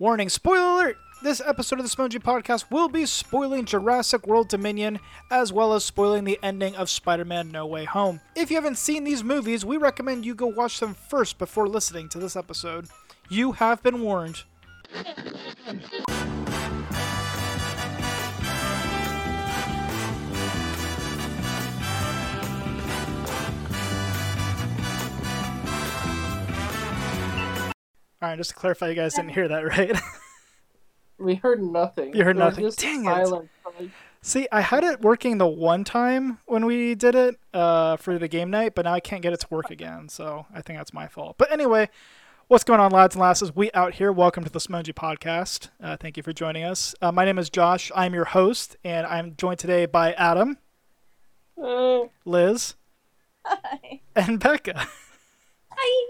Warning, spoiler alert! This episode of the Simonji Podcast will be spoiling Jurassic World Dominion, as well as spoiling the ending of Spider Man No Way Home. If you haven't seen these movies, we recommend you go watch them first before listening to this episode. You have been warned. Alright, just to clarify, you guys didn't hear that, right? We heard nothing. You heard There nothing. just Dang it. like- See, I had it working the one time when we did it uh, for the game night, but now I can't get it to work again, so I think that's my fault. But anyway, what's going on, lads and lasses? We out here. Welcome to the Simonji Podcast. Uh, thank you for joining us. Uh, my name is Josh. I'm your host, and I'm joined today by Adam, Uh, Liz, Hi. and Becca. Hi.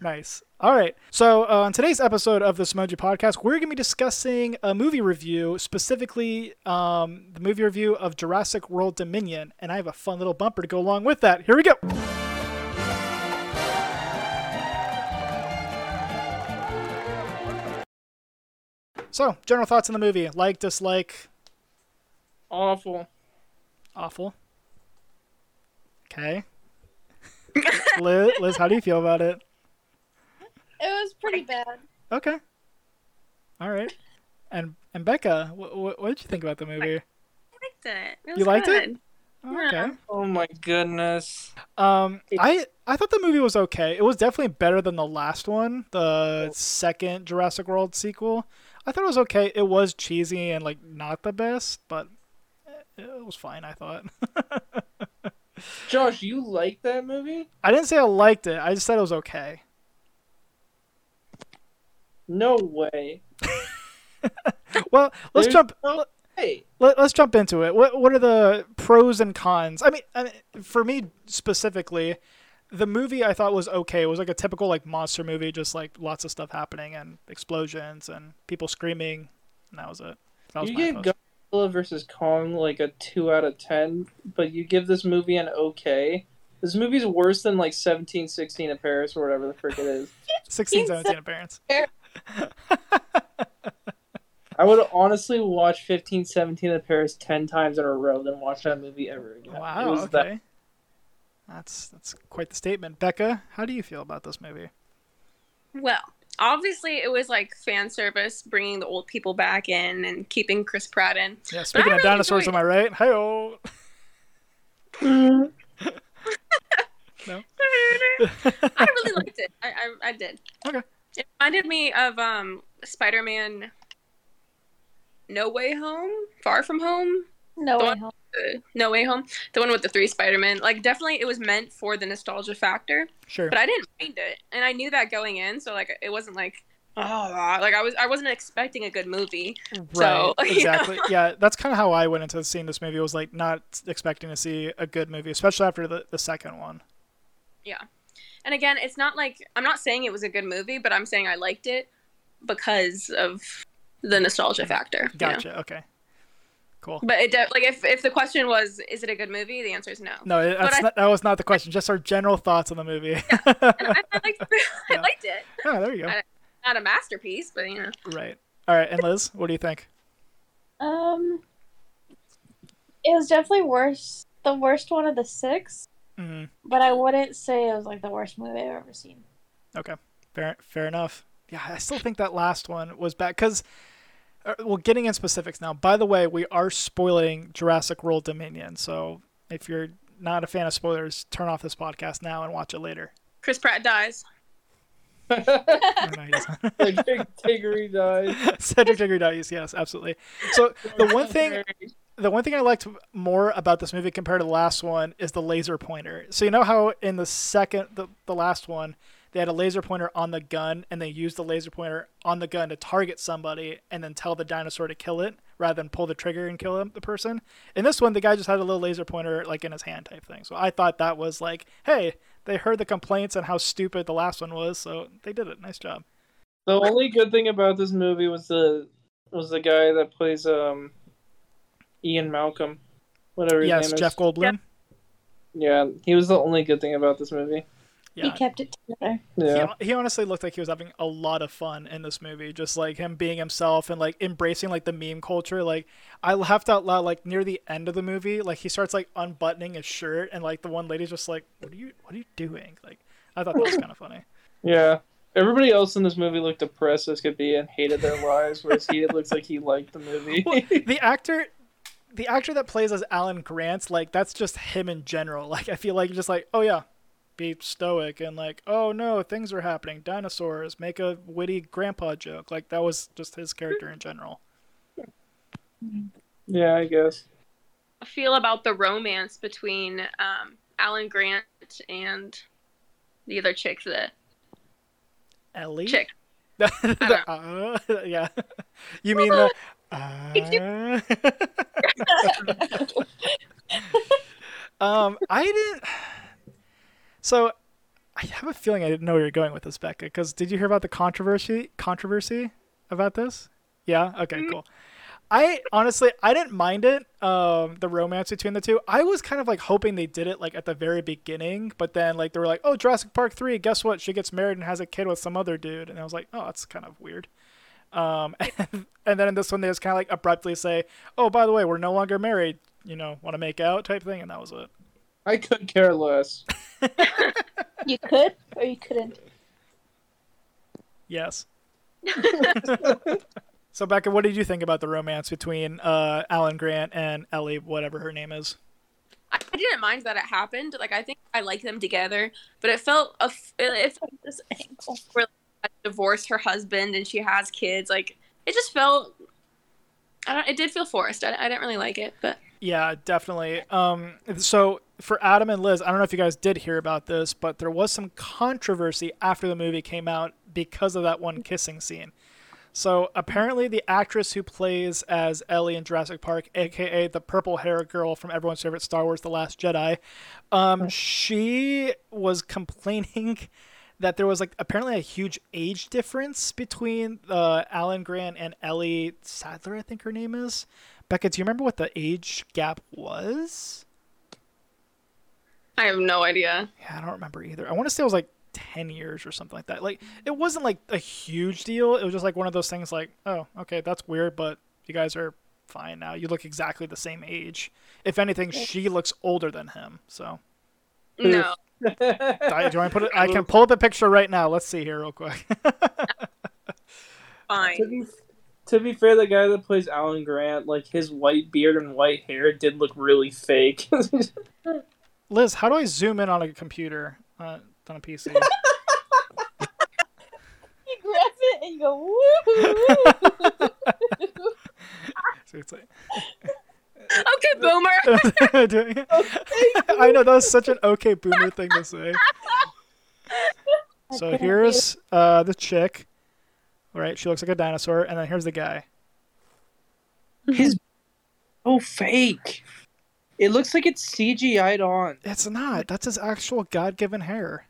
Nice. All right. So, uh, on today's episode of the Simonji Podcast, we're going to be discussing a movie review, specifically um, the movie review of Jurassic World Dominion. And I have a fun little bumper to go along with that. Here we go. So, general thoughts on the movie like, dislike, awful. awful. Okay. Liz, Liz, how do you feel about it? It was pretty bad. Okay. All right. And and Becca, what, what, what did you think about the movie? I liked it. it You was liked it? Oh, okay. Oh my goodness. Um, I I thought the movie was okay. It was definitely better than the last one, the second Jurassic World sequel. I thought it was okay. It was cheesy and like not the best, but it was fine. I thought. Josh, you liked that movie? I didn't say I liked it. I just said it was okay. No way. Well, let's There's jump. no- Hey, Let, us jump into it. What what are the pros and cons? I mean, I mean, for me specifically, the movie I thought was okay. It was like a typical like monster movie, just like lots of stuff happening and explosions and people screaming, and that was it. That was you my gave thoughts. Godzilla versus Kong like a two out of ten, but you give this movie an okay. This movie's worse than like seventeen sixteen in Paris or whatever the frick it is. 16, 17 appearance. I would honestly watch fifteen seventeen of Paris ten times in a row than watch that movie ever again. Wow. Okay. that- That's that's quite the statement. Becca, how do you feel about this movie? Well, obviously it was like fan service, bringing the old people back in and keeping Chris Pratt in. Yeah. Speaking of really dinosaurs, enjoyed am I right? Hey oh. No. I really liked it. I, I, I did. Okay. It reminded me of um Spider-Man No Way Home, Far From Home, No The way one- home. uh, No Way Home, the one with the three Spider-Man. Like definitely it was meant for the nostalgia factor. Sure. but I didn't mind it, and I knew that going in, so like it wasn't like oh like I was I wasn't expecting a good movie. Right, So, you know. exactly. Yeah, that's kind of how I went into seeing this movie. Was like not expecting to see a good movie, especially after the, the second one. And again, it's not like I'm not saying it was a good movie, but I'm saying I liked it because of the nostalgia factor. you know? Gotcha. Okay. Cool. But it de- like if if the question was is it a good movie, the answer is no. No, it- that's I- not, that was not the question. Just our general thoughts on the movie. And I, I liked I Yeah. liked it. oh, there you go. I- Not a masterpiece, but you know. Right. All right. And Liz, what do you think? Um, it was definitely worse. The worst one of the six, hmm but I wouldn't say it was like the worst movie I've ever seen. Okay. Fair. Fair enough. Yeah, I still think that last one was bad because. Well, getting in specifics now. By the way, we are spoiling Jurassic World Dominion. So if you're not a fan of spoilers, turn off this podcast now and watch it later. Chris Pratt dies. Cedric no, he doesn't. like Diggory died. Cedric Diggory dies. Yes, absolutely. So the one thing, the one thing I liked more about this movie compared to the last one is the laser pointer. So you know how in the second, the, the last one, they had a laser pointer on the gun, and they used the laser pointer on the gun to target somebody, and then tell the dinosaur to kill it rather than pull the trigger and kill him, the person. In this one, the guy just had a little laser pointer like in his hand type thing. So I thought that was like, hey, they heard the complaints on how stupid the last one was, so they did it. Nice job. The only good thing about this movie was the was the guy that plays um Ian Malcolm, whatever his yes, name Jeff is. Goldblum. Yeah, he was the only good thing about this movie. He kept it together. Yeah. He, he honestly looked like he was having a lot of fun in this movie, just like him being himself and like embracing like the meme culture. Like I laughed out loud like near the end of the movie, like he starts like unbuttoning his shirt and like the one lady's just like, "What are you what are you doing?" Like I thought that was kind of funny. Yeah. Everybody else in this movie looked depressed as could be and hated their lives, whereas he looks like he liked the movie. Well, the actor the actor that plays as Alan Grant, like that's just him in general. Like I feel like just like, "Oh yeah, be stoic and like, oh no, things are happening, dinosaurs, make a witty grandpa joke." Like that was just his character in general. yeah, I guess. feel about the romance between um, Alan Grant and the other chick that Ellie? chick. The, uh, yeah. You mean the. Uh... um, I didn't. So, I have a feeling I didn't know where you're going with this, Becca. Because did you hear about the controversy? Controversy about this? Yeah. Okay. Cool. I honestly, I didn't mind it. Um, the romance between the two. I was kind of like hoping they did it like at the very beginning, but then like they were like, "Oh, Jurassic Park three. Guess what? She gets married and has a kid with some other dude." And I was like, "Oh, that's kind of weird." Um, and, and then in this one, they just kind of like abruptly say, "Oh, by the way, we're no longer married. You know, want to make out?" type thing, and that was it. I could care less. You could or you couldn't. Yes. so, Becca, what did you think about the romance between uh, Alan Grant and Ellie, whatever her name is? I I didn't mind that it happened. Like I think I like them together, but it felt a f- it, it felt this angle where like, divorced her husband and she has kids. Like it just felt. I don't. It did feel forced. I, I didn't really like it, but Yeah, definitely. Um, so for Adam and Liz, I don't know if you guys did hear about this, but there was some controversy after the movie came out because of that one kissing scene. So apparently, the actress who plays as Ellie in Jurassic Park, aka the purple hair girl from everyone's favorite Star Wars: The Last Jedi, um, she was complaining that there was like apparently a huge age difference between uh, Alan Grant and Ellie Sattler, I think her name is. Becca, do you remember what the age gap was? I have no idea. Yeah, I don't remember either. I want to say it was like 10 years or something like that. Like, it wasn't like a huge deal. It was just like one of those things like, oh, okay, that's weird, but you guys are fine now. You look exactly the same age. If anything, she looks older than him. So, No. I, do you want to put it? I can pull up a picture right now. Let's see here, real quick. To Fine. be, to be fair, the guy that plays Alan Grant, like his white beard and white hair, did look really fake. Liz, how do I zoom in on a computer uh, on a PC? You grab it and you go woo. So it's like- Okay, boomer. Doing it. I know that was such an okay boomer thing to say. So here's uh, the chick. All right, she looks like a dinosaur, and then here's the guy. his oh fake. It looks like it's CGI'd on. It's not. That's his actual God-given hair.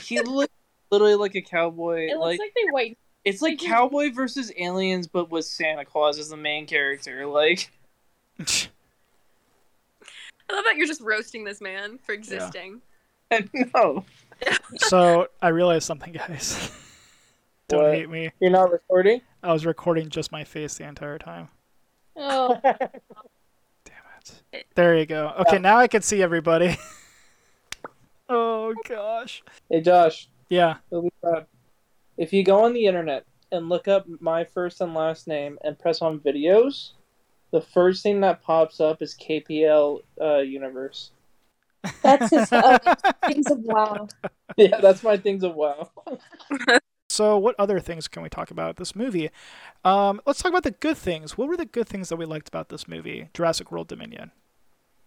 He looks literally like a cowboy. It looks like like they white. it's like Cowboy versus Aliens, but with Santa Claus as the main character. Like I love that you're just roasting this man for existing. no, so I realized something, guys. Don't What? hate me. you're not recording. I was recording just my face the entire time. Oh, Damn it. There you go. Okay, now I can see everybody. oh gosh. Hey Josh, Yeah. it'll be proud. If you go on the internet and look up my first and last name and press on videos, the first thing that pops up is KPL uh, Universe. that's his uh, things of wow. Yeah, that's my things of wow. So, what other things can we talk about this movie? Um, let's talk about the good things. What were the good things that we liked about this movie, Jurassic World Dominion?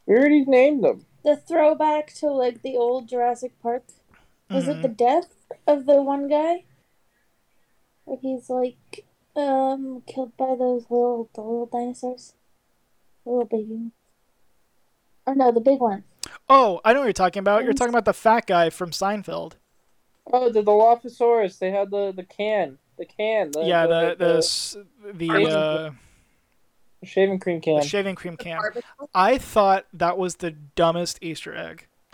We already named them. The throwback to like the old Jurassic Park. Was it Mhm. the death of the one guy? Where he's like um killed by those little the little dinosaurs? The little baby ones. Or no, the big one. Oh, I know what you're talking about. You're talking about the fat guy from Seinfeld. Oh, the Dilophosaurus. They had the the can, the can. The, yeah, the the the, s- the, Shaving uh, shaving cream can. the shaving cream can. I thought that was the dumbest Easter egg.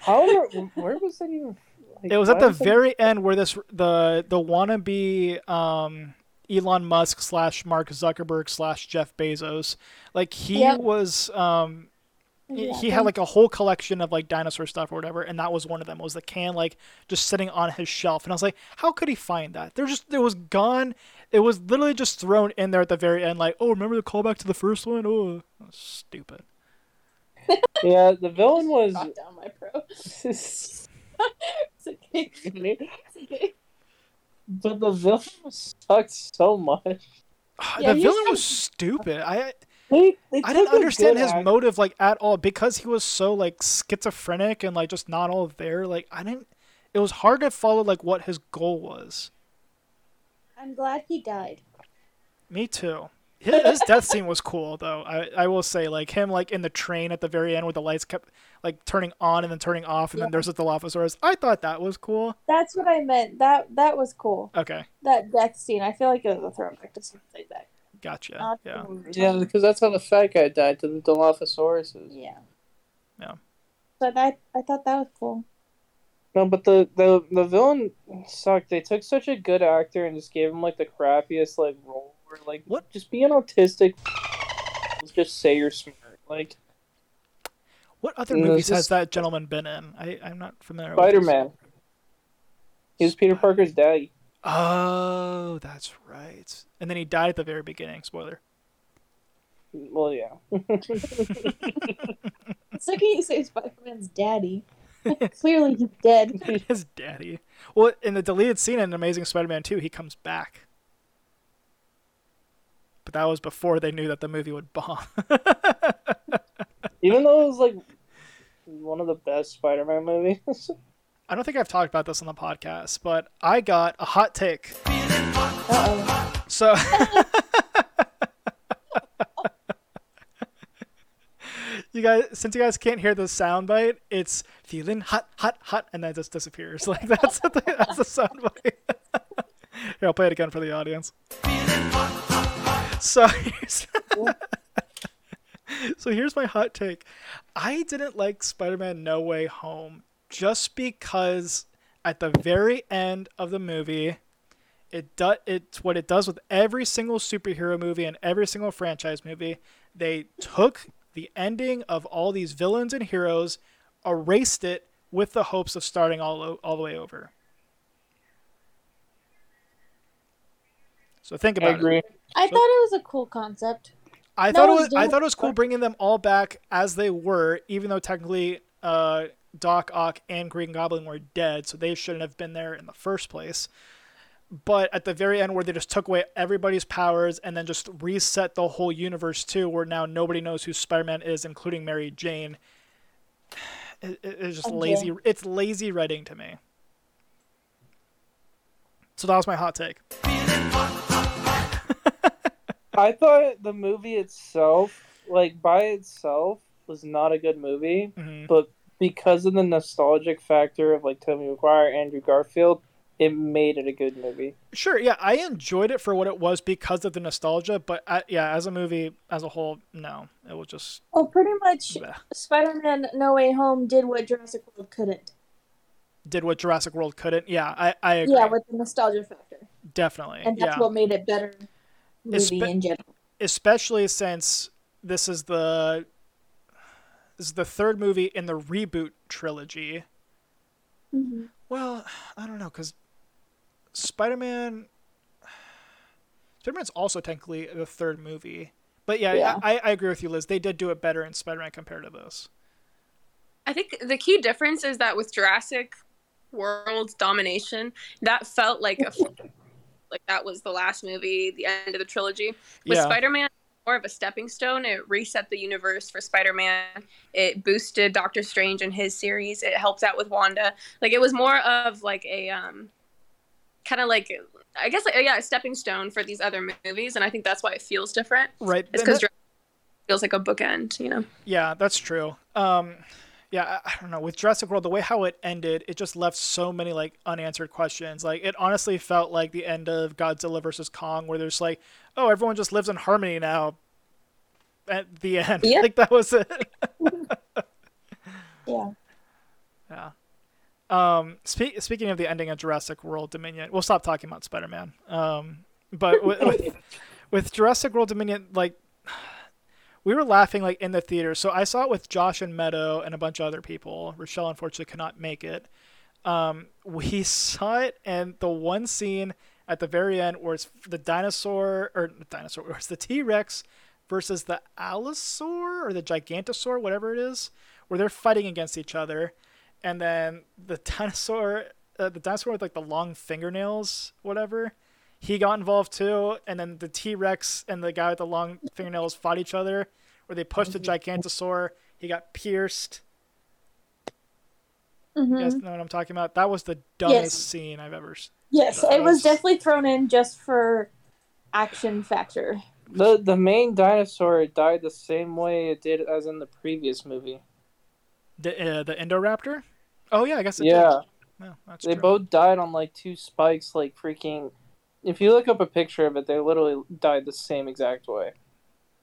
How? Were, where was that even? Like, It was at the was that- very end where this the the wannabe um, Elon Musk slash Mark Zuckerberg slash Jeff Bezos, like he Yep. was um, he, Yeah, he had like a whole collection of like dinosaur stuff or whatever, and that was one of them. Was the can like just sitting on his shelf, and I was like, how could he find that? There just it was gone. It was literally just thrown in there at the very end, like, oh, remember the callback to the first one? Oh, stupid. Yeah, the villain was. Down my pro. It's okay. It's okay. But the villain sucked so much. Ah, yeah, the villain was- was stupid. I They, they I didn't understand his act- motive like at all because he was so like schizophrenic and like just not all there. Like I didn't. It was hard to follow like what his goal was. I'm glad he died. Me too. His, his death scene was cool though. I I will say like him like in the train at the very end where the lights kept like turning on and then turning off and then Yeah. there's a Dilophosaurus. I thought that was cool. That's what I meant. That that was cool. Okay, That death scene. I feel like it was a throwback to something like that. gotcha. Not Yeah. Yeah, because that's how the fat guy died to the Dilophosaurus. Yeah. Yeah. But that I thought that was cool. No, but the, the the villain sucked. They took such a good actor and just gave him like the crappiest like role. Where like What? Just be an autistic. Just say you're smart. Like What other No, movies has that gentleman been in? I I'm not familiar. with Spider Man. He was Peter Parker's daddy. Oh, that's right. And then he died at the very beginning. Spoiler. Well, yeah. It's like you say Spider Man's daddy. Clearly he's dead. His daddy. Well, in the deleted scene in Amazing Spider-Man 2, he comes back. But that was before they knew that the movie would bomb. Even though it was like one of the best Spider-Man movies. I don't think I've talked about this on the podcast, but I got a hot take. Uh-oh. So You guys, since you guys can't hear the sound bite, it's feeling hot, hot, hot, and then it just disappears. Like that's the, that's the sound bite. Here, I'll play it again for the audience. So here's, so here's my hot take. I didn't like Spider-Man No Way Home just because at the very end of the movie, it do, it's what it does with every single superhero movie and every single franchise movie. They took the ending of all these villains and heroes, erased it with the hopes of starting all o- all the way over. So think I about it. agree. I thought it was a cool concept. I No thought it was, I thought it was cool bringing them all back as they were, even though technically uh, Doc Ock and Green Goblin were dead, so they shouldn't have been there in the first place. But at the very end, where they just took away everybody's powers and then just reset the whole universe too, where now nobody knows who Spider-Man is, including Mary Jane. It, it- it's just Okay. lazy. It's lazy writing to me. So that was my hot take. I thought the movie itself, like by itself, was not a good movie, hmm but because of the nostalgic factor of like Tobey Maguire, Andrew Garfield, it made it a good movie. Sure, yeah, I enjoyed it for what it was because of the nostalgia, but uh, yeah, as a movie as a whole, no, it was just Well, pretty much bleh. Spider Man No Way Home did what Jurassic World couldn't. did what Jurassic World couldn't. Yeah, I, I agree. Yeah, with the nostalgia factor. definitely. And that's yeah, what made it better movie Espe- in general. especially since this is the this is the third movie in the reboot trilogy. hmm Well, I don't know because Spider-Man. Spider-Man's also technically the third movie, but yeah, Yeah. I, I agree with you, Liz. They did do it better in Spider-Man compared to this. I think the key difference is that with Jurassic World's domination, that felt like a like that was the last movie, the end of the trilogy. With yeah. Spider-Man, more of a stepping stone. It reset the universe for Spider-Man. It boosted Doctor Strange and his series. It helped out with Wanda. Like it was more of like a um, kind of like I guess like, yeah, a stepping stone for these other movies, and I think that's why it feels different. right. It's because that- feels like a bookend, you know. Yeah, that's true. Um, yeah, I, I don't know. With Jurassic World, the way how it ended, it just left so many like unanswered questions. Like it honestly felt like the end of Godzilla versus Kong, where there's like, oh, everyone just lives in harmony now. At the end, Yeah. like that was it. Yeah. Yeah. Um, spe- speaking of the ending of Jurassic World Dominion, we'll stop talking about Spider Man. Um, but with, with, with Jurassic World Dominion, like we were laughing like in the theater. So I saw it with Josh and Meadow and a bunch of other people. Rochelle unfortunately could not make it. Um, we saw it, and the one scene at the very end where it's the dinosaur or the dinosaur, where it's the T Rex versus the Allosaur or the Gigantosaur, whatever it is, where they're fighting against each other, and then the dinosaur, uh, the dinosaur with like the long fingernails, whatever, he got involved too, and then the T Rex and the guy with the long fingernails fought each other, where they pushed the Gigantosaur, he got pierced. hmm You guys know what I'm talking about? That was the dumbest Yes. scene I've ever. s- Yes, That it was was- definitely thrown in just for action factor. The the main dinosaur died the same way it did as in the previous movie. The uh, the Indoraptor. Oh yeah, I guess it Yeah, did. No, that's they true. both died on like two spikes, like freaking. If you look up a picture of it, they literally died the same exact way.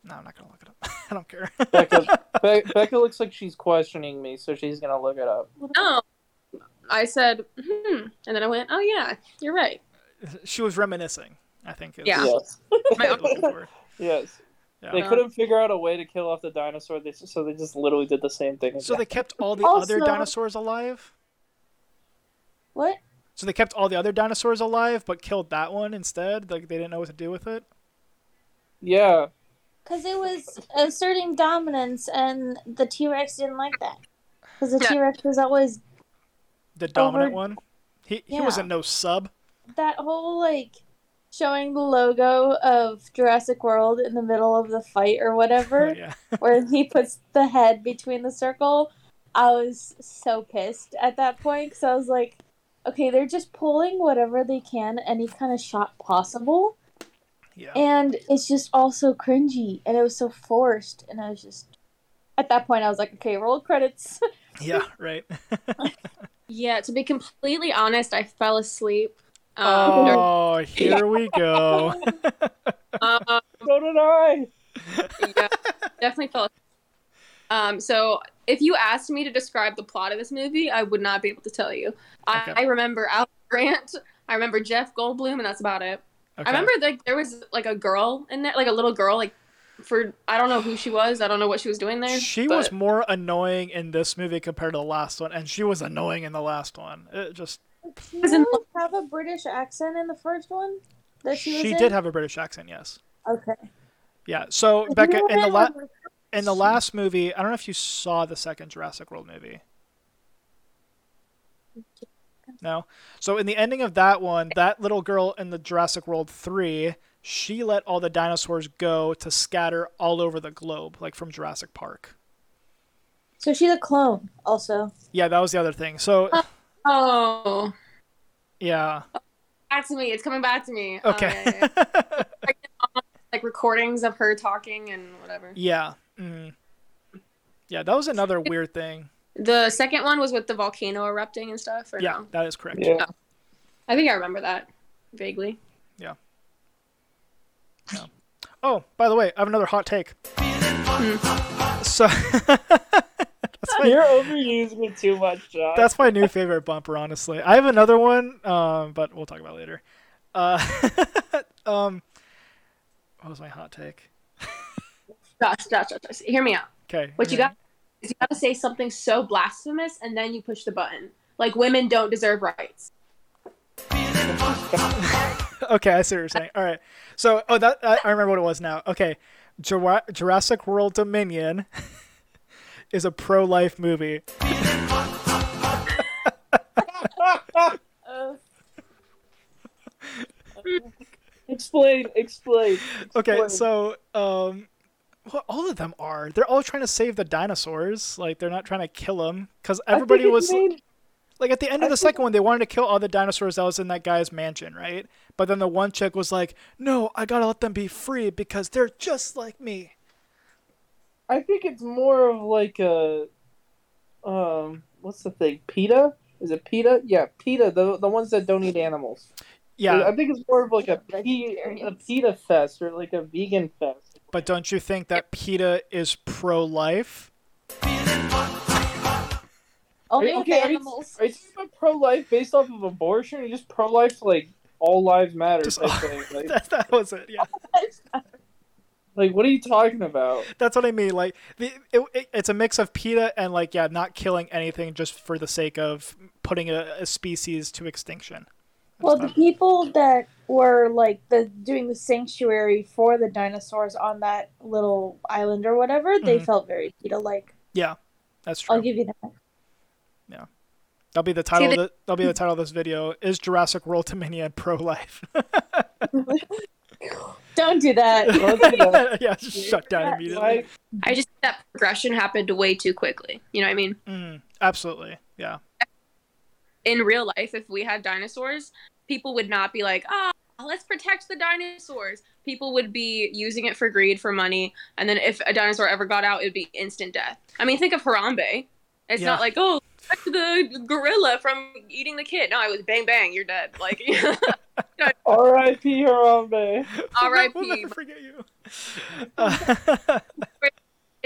No, I'm not gonna look it up. I don't care. Becca, Be- Becca looks like she's questioning me, so she's gonna look it up. No. I said, hmm. And then I went, oh, yeah, you're right. she was reminiscing. I think. Is Yeah. Yes, My you're looking for. yes. Yeah. They couldn't figure out a way to kill off the dinosaur, they, so they just literally did the same thing. So they kept all the Also- other dinosaurs alive. What? So they kept all the other dinosaurs alive, but killed that one instead. Like they didn't know what to do with it. yeah, Because it was asserting dominance, and the T Rex didn't like that. Because the Yeah. T Rex was always The dominant Over- one. He he wasn't no sub. that whole like showing the logo of Jurassic World in the middle of the fight or whatever, yeah. where he puts the head between the circle. I was so pissed at that point because I was like, okay, they're just pulling whatever they can, any kind of shot possible. Yeah. And it's just all so cringy and it was so forced. And I was just, at that point, I was like, okay, roll credits. Yeah. Right. Yeah, to be completely honest, I fell asleep. Um, Oh, here we go. um, so did I. yeah, definitely fell. Um, so if you asked me to describe the plot of this movie, I would not be able to tell you. I, Okay. I remember Al Grant. I remember Jeff Goldblum, and that's about it. Okay. I remember like there was like a girl in there, like a little girl, like for I don't know who she was. I don't know what she was doing there. She but- was more annoying in this movie compared to the last one, and she was annoying in the last one. It just She didn't have a British accent in the first one that she was she in? did have a British accent, yes. Okay. Yeah. So Becca, in the had, la- in the last movie, I don't know if you saw the second Jurassic World movie. No. So in the ending of that one, that little girl in the Jurassic World 3, she let all the dinosaurs go to scatter all over the globe, like from Jurassic Park. So she's a clone, also. Yeah, that was the other thing. So Oh, yeah. back to me. It's coming back to me. Oh, Okay. yeah, yeah, yeah. like recordings of her talking and whatever. yeah. mhm. Yeah, that was another weird thing. The second one was with the volcano erupting and stuff. Or Yeah, no? that is correct. Yeah. I think I remember that vaguely. Yeah. yeah. Oh, by the way, I have another hot take. Hmm. So that's my, You're overusing it too much, John. that's my new favorite bumper, honestly. I have another one, um, but we'll talk about it later. Uh, um, what was my hot take? Josh, Josh, Josh, Josh, hear me out. Okay. What you got is you got to say something so blasphemous, and then you push the button. Like women don't deserve rights. Okay, I see what you're saying. All right. So, oh, that I, I remember what it was now. Okay, Jura- Jurassic World Dominion is a pro-life movie. Uh, explain, explain. Okay, so um, well, all of them are. They're all trying to save the dinosaurs. Like they're not trying to kill them because everybody was made- like at the end of I the think- second one, they wanted to kill all the dinosaurs that was in that guy's mansion, right? But then the one chick was like, "No, I gotta let them be free because they're just like me." I think it's more of like a, um, what's the thing? PETA? Is it PETA? Yeah, PETA. The the ones that don't eat animals. Yeah, I think it's more of like a P, a Vegetarians. PETA fest or like a vegan fest. but don't you think that PETA is pro-life? Only with okay, are you- animals. Are you pro life based off of abortion, or just pro life like all lives matter Just type? Like, that, that was it. Yeah, like, what are you talking about? that's what I mean. Like the it, it, it's a mix of PETA and like yeah, not killing anything just for the sake of putting a, a species to extinction. That's Well, the people that were like the doing the sanctuary for the dinosaurs on that little island or whatever, they Mhm. felt very PETA like. Yeah, that's true. I'll give you that. Yeah. That'll be the title. they- of the, that'll be the title of this video. Is Jurassic World Dominion pro life? Don't do that. Don't do that. yeah, just shut down immediately. I just that progression happened way too quickly. You know what I mean? Mm, absolutely. Yeah. In real life, if we had dinosaurs, people would not be like, ah, let's protect the dinosaurs. People would be using it for greed, for money, and then if a dinosaur ever got out, it would be instant death. I mean, think of Harambe. It's Yeah. not like, oh, protect the gorilla from eating the kid. No, it was bang bang, you're dead. Like, R.I.P. Harambe. R.I.P.. We'll never forget you. Uh,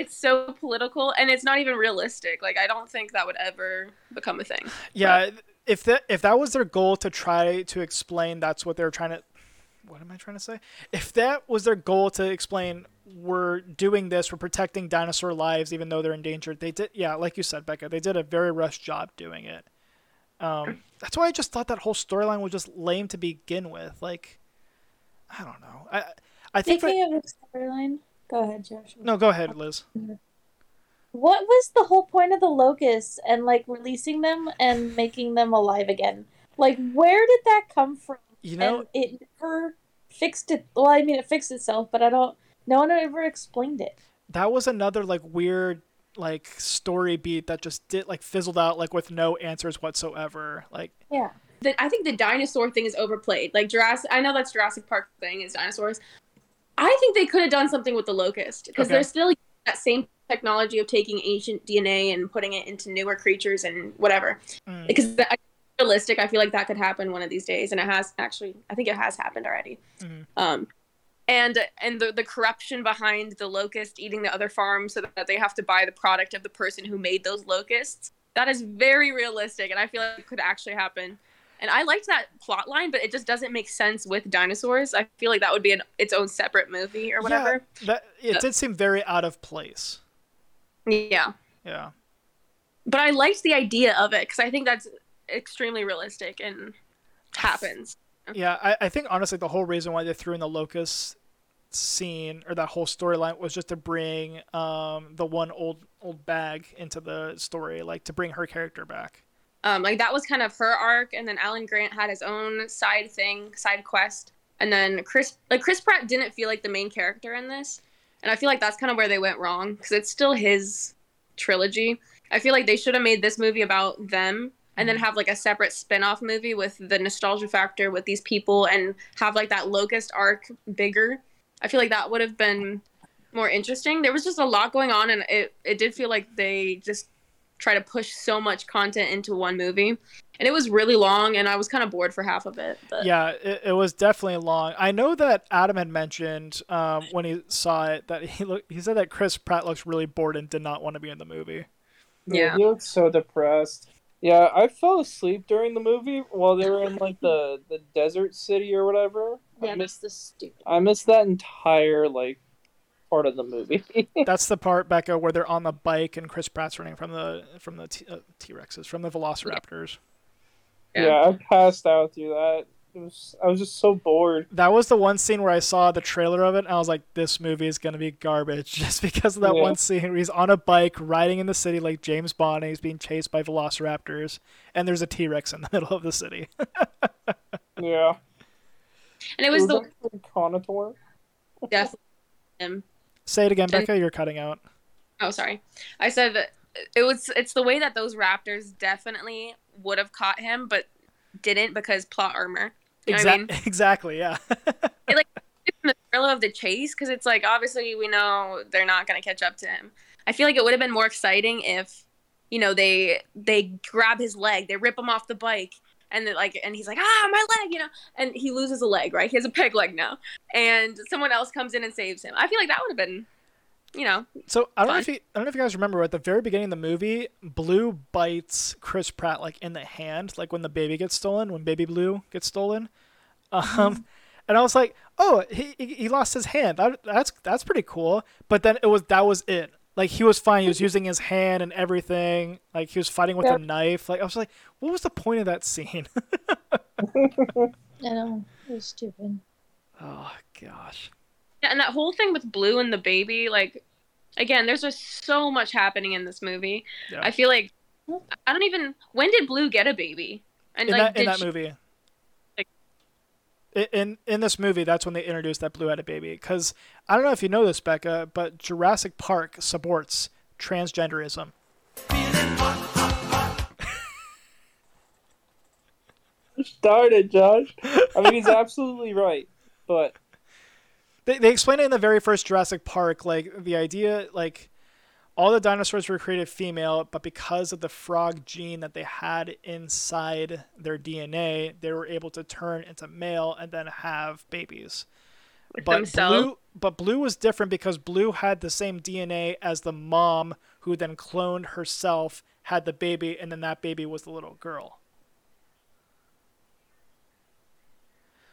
it's so political and it's not even realistic. Like, I don't think that would ever become a thing. yeah, if that if that was their goal to try to explain, that's what they're trying to. What am I trying to say? If that was their goal to explain, we're doing this, we're protecting dinosaur lives, even though they're endangered. They did, yeah, like you said, Becca, they did a very rushed job doing it. Um, that's why I just thought that whole storyline was just lame to begin with. Like, I don't know. I I think. that- Speaking of the storyline, go ahead, Josh. no, go ahead, Liz. What was the whole point of the locusts and like releasing them and making them alive again? Like, where did that come from? You know, and it never fixed it. Well, I mean, it fixed itself, but I don't. No one ever explained it. that was another like weird like story beat that just did like fizzled out like with no answers whatsoever. Like Yeah. the, I think the dinosaur thing is overplayed. Like Jurassic, I know that's Jurassic Park thing is dinosaurs. I think they could have done something with the locust because Okay. they're still using that same technology of taking ancient DNA and putting it into newer creatures and whatever. mm, Because that, realistic, I feel like that could happen one of these days, and it has actually. I think it has happened already. Mhm. Um, and and the the corruption behind the locust eating the other farms so that they have to buy the product of the person who made those locusts. That is very realistic, and I feel like it could actually happen. And I liked that plot line, but it just doesn't make sense with dinosaurs. I feel like that would be an, its own separate movie or whatever. that it Yeah. did seem very out of place. Yeah. Yeah. But I liked the idea of it because I think that's extremely realistic and happens. Yeah, I, I think honestly the whole reason why they threw in the locust scene or that whole storyline was just to bring um the one old old bag into the story, like to bring her character back. Um, like that was kind of her arc, and then Alan Grant had his own side thing, side quest, and then Chris, like Chris Pratt, didn't feel like the main character in this, and I feel like that's kind of where they went wrong because it's still his trilogy. I feel like they should have made this movie about them, and then have like a separate spin-off movie with the nostalgia factor with these people, and have like that Locust arc bigger. I feel like that would have been more interesting. There was just a lot going on, and it it did feel like they just try to push so much content into one movie. And it was really long, and I was kind of bored for half of it. But Yeah, it, it was definitely long. I know that Adam had mentioned um, when he saw it that he look, he said that Chris Pratt looks really bored and did not want to be in the movie. Yeah. he looks so depressed. Yeah, I fell asleep during the movie while they were in like the the desert city or whatever. Yeah, I missed the stupid. I missed that entire like part of the movie. That's the part, Becca, where they're on the bike and Chris Pratt's running from the from the T, uh, T-Rexes, from the Velociraptors. Yeah. yeah. I passed out through that. It was I was just so bored. That was the one scene where I saw the trailer of it, and I was like, "This movie is gonna be garbage," just because of that Yeah. one scene where he's on a bike riding in the city like James Bond, and he's being chased by Velociraptors, and there's a T-Rex in the middle of the city. Yeah. and it was the actually Conator. definitely him. Say it again, Becca. You're cutting out. Oh, sorry. I said it was. It's the way that those raptors definitely would have caught him, but didn't because plot armor. You know what I mean? Exactly. Exactly. Yeah. Like the thrill of the chase because it's like obviously we know they're not going to catch up to him. I feel like it would have been more exciting if you know they they grab his leg, they rip him off the bike, and they're like and he's like ah my leg, you know, and he loses a leg, right? He has a peg leg now, and someone else comes in and saves him. I feel like that would have been you know, So I don't know if you, I don't know if you guys remember, at the very beginning of the movie, Blue bites Chris Pratt like in the hand, like when the baby gets stolen, when Baby Blue gets stolen. Um, and I was like, oh, he he, he lost his hand. That, that's that's pretty cool. But then it was that was it. Like he was fine. He was using his hand and everything. Like he was fighting with Yeah. a knife. Like I was like, what was the point of that scene? I know. It was stupid. oh gosh. Yeah, and that whole thing with Blue and the baby, like, again, there's just so much happening in this movie. Yeah. I feel like I don't even. When did Blue get a baby? And in like, that in that she- movie. In in this movie, that's when they introduced that Blue had a baby. Because I don't know if you know this, Becca, but Jurassic Park supports transgenderism. Started, Josh. I mean, he's absolutely right. But They they explain it in the very first Jurassic Park, like the idea, like all the dinosaurs were created female, but because of the frog gene that they had inside their DNA, they were able to turn into male and then have babies. with but themselves. blue but blue was different because blue had the same dna as the mom who then cloned herself had the baby and then that baby was the little girl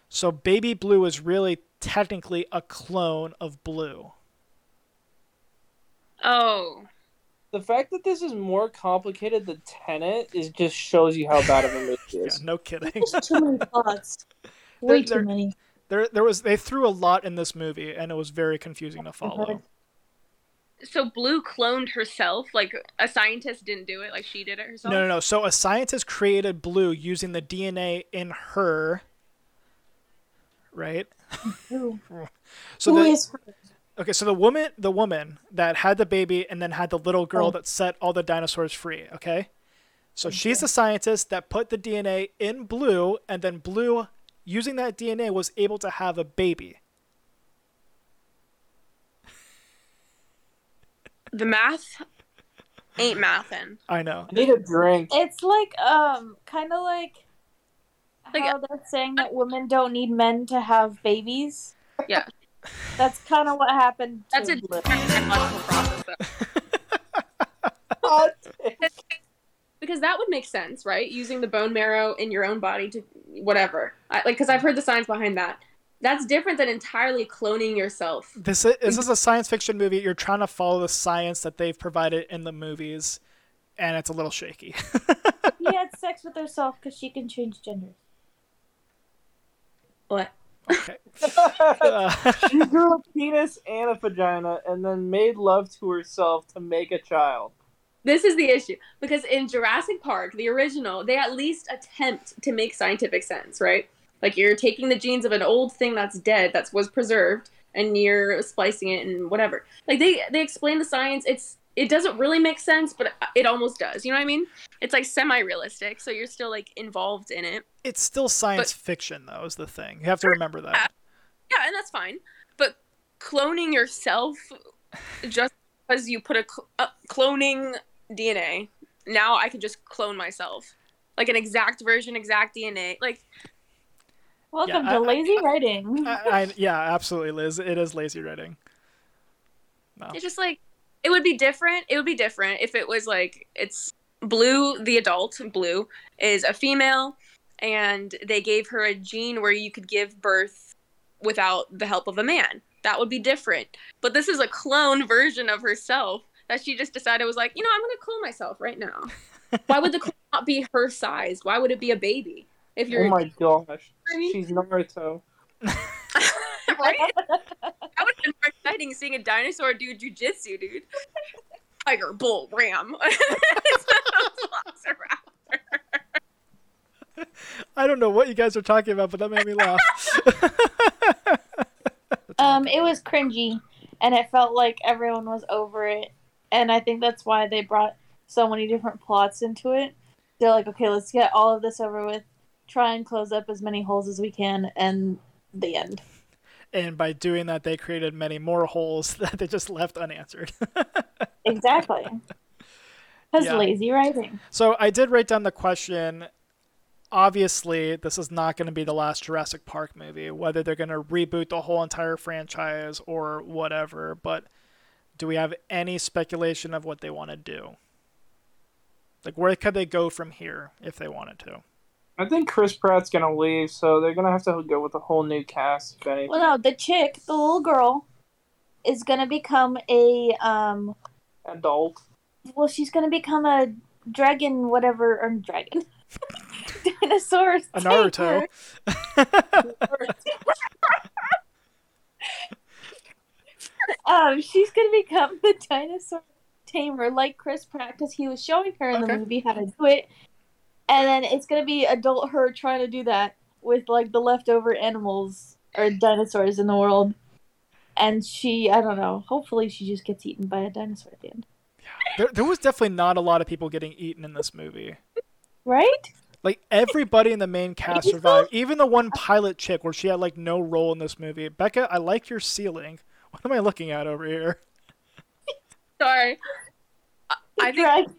so baby blue is really technically a clone of blue Oh, the fact that this is more complicated than Tenet is just shows you how bad of a movie it yeah no kidding There's too many plots. Way There- too many. there there was they threw a lot in this movie and it was very confusing to follow mm-hmm. so Blue cloned herself. Like a scientist didn't do it. Like she did it herself. no no no so a scientist created blue using the dna in her right Who, so who the, is her? Okay, so the woman, the woman that had the baby and then had the little girl Oh. that set all the dinosaurs free. Okay, so she's the scientist that put the DNA in Blue, and then Blue, using that DNA, was able to have a baby. The math ain't mathin'. I know. I need a drink. It's like um, kind of like, Like- how they're saying that women don't need men to have babies. Yeah. That's kind of what happened. To That's a Blue. different technological process, though. Because that would make sense, right? Using the bone marrow in your own body to whatever. I, like, because I've heard the science behind that. That's different than entirely cloning yourself. This is, this is a science fiction movie. You're trying to follow the science that they've provided in the movies, and it's a little shaky. he had sex with herself because she can change genders. What? Okay. Uh, she grew a penis and a vagina and then made love to herself to make a child. This is the issue because in Jurassic Park, the original, they at least attempt to make scientific sense, right? Like you're taking the genes of an old thing that's dead, that was preserved, and you're splicing it and whatever. Like they they explain the science. It's it doesn't really make sense, but it almost does. You know what I mean? It's like semi-realistic, so you're still like involved in it. it's still science fiction, though, is the thing. You have to remember that. Yeah, and that's fine. But cloning yourself just because you put a cl- uh, cloning DNA, now I can just clone myself. Like an exact version, exact DNA. Like, Welcome Yeah, I- to lazy writing. I, I, yeah, absolutely, Liz. It is lazy writing. No. it's just like, it would be different. It would be different if it was like, it's Blue, the adult, Blue, is a female, and they gave her a gene where you could give birth without the help of a man. That would be different. But this is a clone version of herself that she just decided was like, you know, I'm going to clone myself right now. Why would the clone not be her size? Why would it be a baby? If oh you're Oh my gosh. I mean, She's Naruto. right? That would have been more exciting seeing a dinosaur do jujitsu, dude. Tiger, bull, ram. I don't know what you guys are talking about, but that made me laugh. Um, it was cringy, and it felt like everyone was over it, and I think that's why they brought so many different plots into it. They're like, okay, let's get all of this over with, try and close up as many holes as we can, and the end. And by doing that, they created many more holes that they just left unanswered. Exactly. Because Yeah. lazy writing. so I did write down the question. Obviously, this is not going to be the last Jurassic Park movie, whether they're going to reboot the whole entire franchise or whatever. But do we have any speculation of what they want to do? Like, where could they go from here if they wanted to? I think Chris Pratt's gonna leave, so they're gonna have to go with a whole new cast. If anything. Well, no, the chick, the little girl, is gonna become a um. adult. Well, she's gonna become a dragon, whatever, or dragon, dinosaur. A Naruto. um, she's gonna become the dinosaur tamer, like Chris Pratt, because he was showing her in Okay. the movie how to do it, and then it's gonna be adult her trying to do that with like the leftover animals or dinosaurs in the world, and she, I don't know. Hopefully, she just gets eaten by a dinosaur at the end, there, there was definitely not a lot of people getting eaten in this movie. right? Like everybody in the main cast survived, even the one pilot chick where she had like no role in this movie. Becca, I like your ceiling. What am I looking at over here? Sorry. I, I think Drag-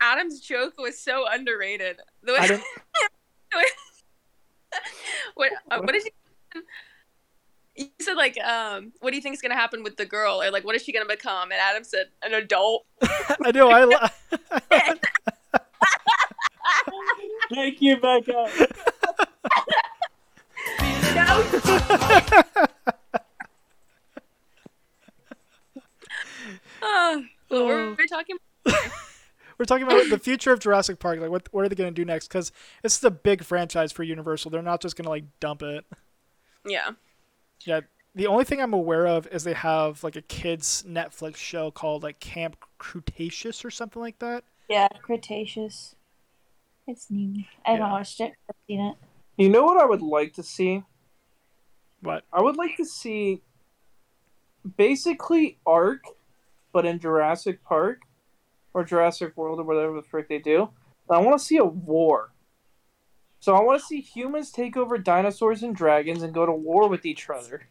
Adam's joke was so underrated. The way, what, uh, what did you? You said like, um, what do you think is gonna happen with the girl, or like, what is she gonna become? And Adam said, an adult. I know. I. li- Thank you, Becca. Uh, what were we talking? We're talking about the future of Jurassic Park. Like, what what are they going to do next? Because this is a big franchise for Universal. They're not just going to like dump it. Yeah. Yeah. The only thing I'm aware of is they have like a kids Netflix show called like Camp Cretaceous or something like that. Yeah, Cretaceous. It's new. I haven't Yeah. watched it. I've seen it. You know what I would like to see? But I would like to see basically Ark, but in Jurassic Park or Jurassic World or whatever the frick they do. And I want to see a war. So I want to see humans take over dinosaurs and dragons and go to war with each other.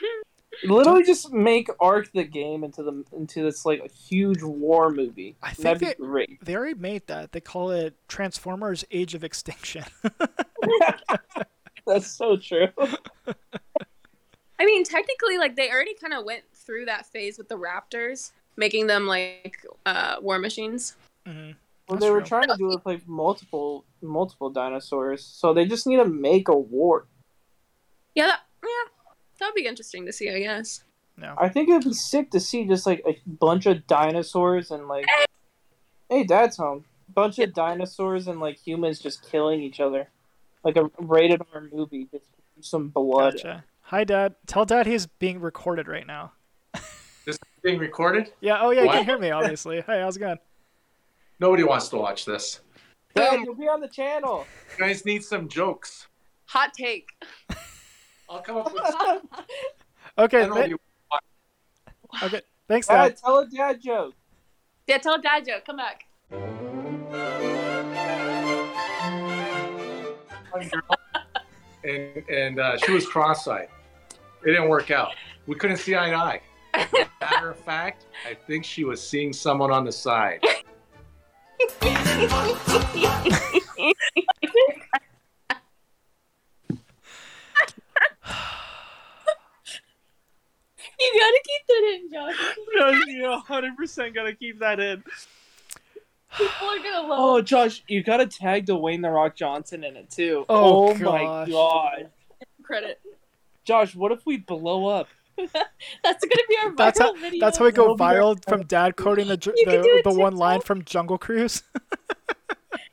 Literally, just make Ark the game into the into this like a huge war movie. I think That'd be great. they already made that. They call it Transformers: Age of Extinction. That's so true. I mean, technically, like they already kind of went through that phase with the Raptors, making them like uh, war machines. hmm Well, That's they were true. trying to do it with like multiple multiple dinosaurs, so they just need to make a war. Yeah, that, yeah, that would be interesting to see, I guess. No. I think it'd be sick to see just like a bunch of dinosaurs and like, hey, Dad's home. Bunch of dinosaurs and like humans just killing each other, like a rated R movie, just some blood. Gotcha. Hi, Dad. Tell Dad he's being recorded right now. This is being recorded. Yeah. Oh, yeah. You can hear me, obviously. Hey, how's it going? Nobody wants to watch this. Dad, you'll be on the channel. You guys need some jokes. Hot take. I'll come up with. I Okay. don't know if th- you- okay. Thanks, Dad. Dad, tell a dad joke. Yeah, tell a Dad joke. Come back. and and uh, she was cross-eyed. It didn't work out. We couldn't see eye to eye. Matter of fact, I think she was seeing someone on the side. You gotta keep that in, Josh. you 100 percent gotta keep that in. People are gonna love Oh, Josh, you gotta tag Dwayne the Rock Johnson in it too. Oh, oh my gosh. god, Credit. Josh, what if we blow up? That's gonna be our viral That's how- video. That's how we go We'll be viral from Dad quoting the ju- You can do the, the one line from Jungle Cruise.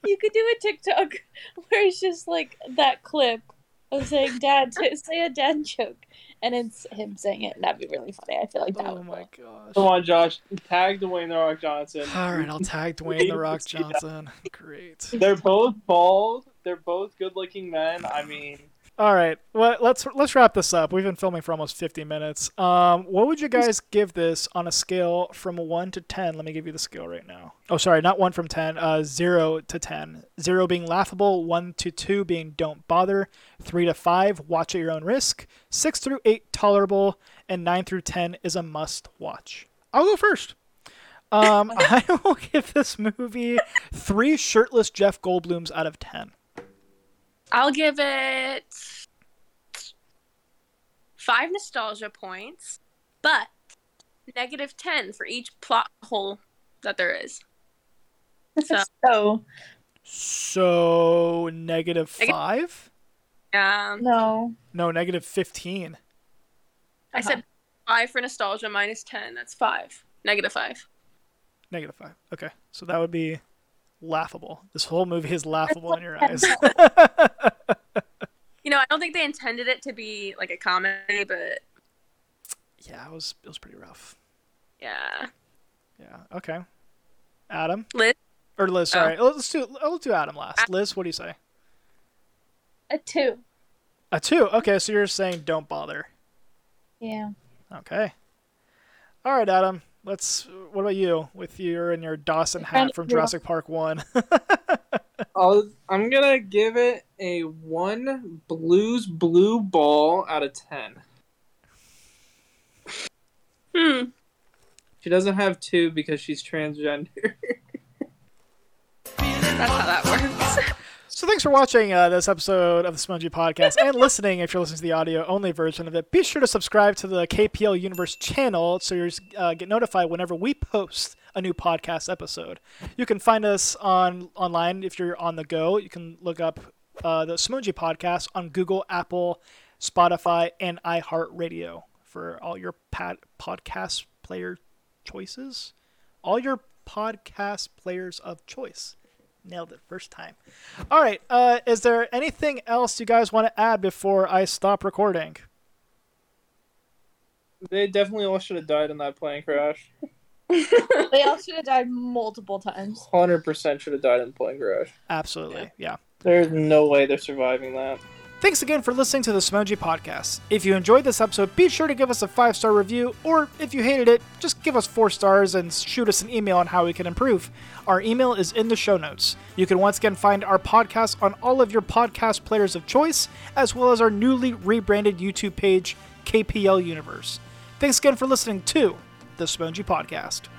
You could do a TikTok where it's just like that clip of saying "Dad," t- say a dad joke, and it's him saying it, and that'd be really funny. I feel like that oh would. my work. gosh. Come on, Josh, tag Dwayne the Rock Johnson. All right, I'll tag Dwayne the Rock Johnson. Great. They're both bald. They're both good-looking men. I mean, All right, well, let's let's wrap this up. We've been filming for almost 50 minutes. Um, what would you guys give this on a scale from one to ten? Let me give you the scale right now. Oh, sorry, not one from ten. Uh, zero to ten. Zero being laughable, one to two being don't bother, three to five watch at your own risk, six through eight tolerable, and nine through ten is a must watch. I'll go first. Um, I will give this movie three shirtless Jeff Goldblums out of ten. I'll give it five nostalgia points, but negative 10 for each plot hole that there is. So, So So five? um, no. No, negative fifteen. I said 5 for nostalgia minus 10. That's 5. Negative 5. Negative five. Okay, so that would be laughable. This whole movie is laughable in your eyes. You know, I don't think they intended it to be like a comedy, but yeah, it was it was pretty rough. yeah. Yeah. Okay. Adam Liz? or Liz? Oh. Sorry, let's do let's do Adam last. Liz, what do you say? A two. A two. Okay, so you're saying don't bother. Yeah. Okay. All right, Adam. Let's. What about you? With your and your Dawson hat from figure Jurassic Park One. I'll, I'm gonna give it a one blues blue ball out of ten. Hmm. She doesn't have two because she's transgender. That's how that works. So thanks for watching uh, this episode of the Simonji Podcast and listening if you're listening to the audio only version of it. Be sure to subscribe to the KPL Universe channel so you uh, get notified whenever we post a new podcast episode. You can find us on online if you're on the go. You can look up uh, the Simonji Podcast on Google, Apple, Spotify, and iHeartRadio for all your pad- podcast player choices. All your podcast players of choice. Nailed it first time. All right. Uh, is there anything else you guys want to add before I stop recording? they definitely all should have died in that plane crash. They all should have died multiple times. Hundred percent should have died in the plane crash. Absolutely. Yeah. There's no way they're surviving that. Thanks again for listening to the Simonji Podcast. If you enjoyed this episode, be sure to give us a five star review, or if you hated it, just give us four stars and shoot us an email on how we can improve. Our email is in the show notes. You can once again find our podcast on all of your podcast players of choice, as well as our newly rebranded YouTube page, KPL Universe. Thanks again for listening to the Simonji Podcast.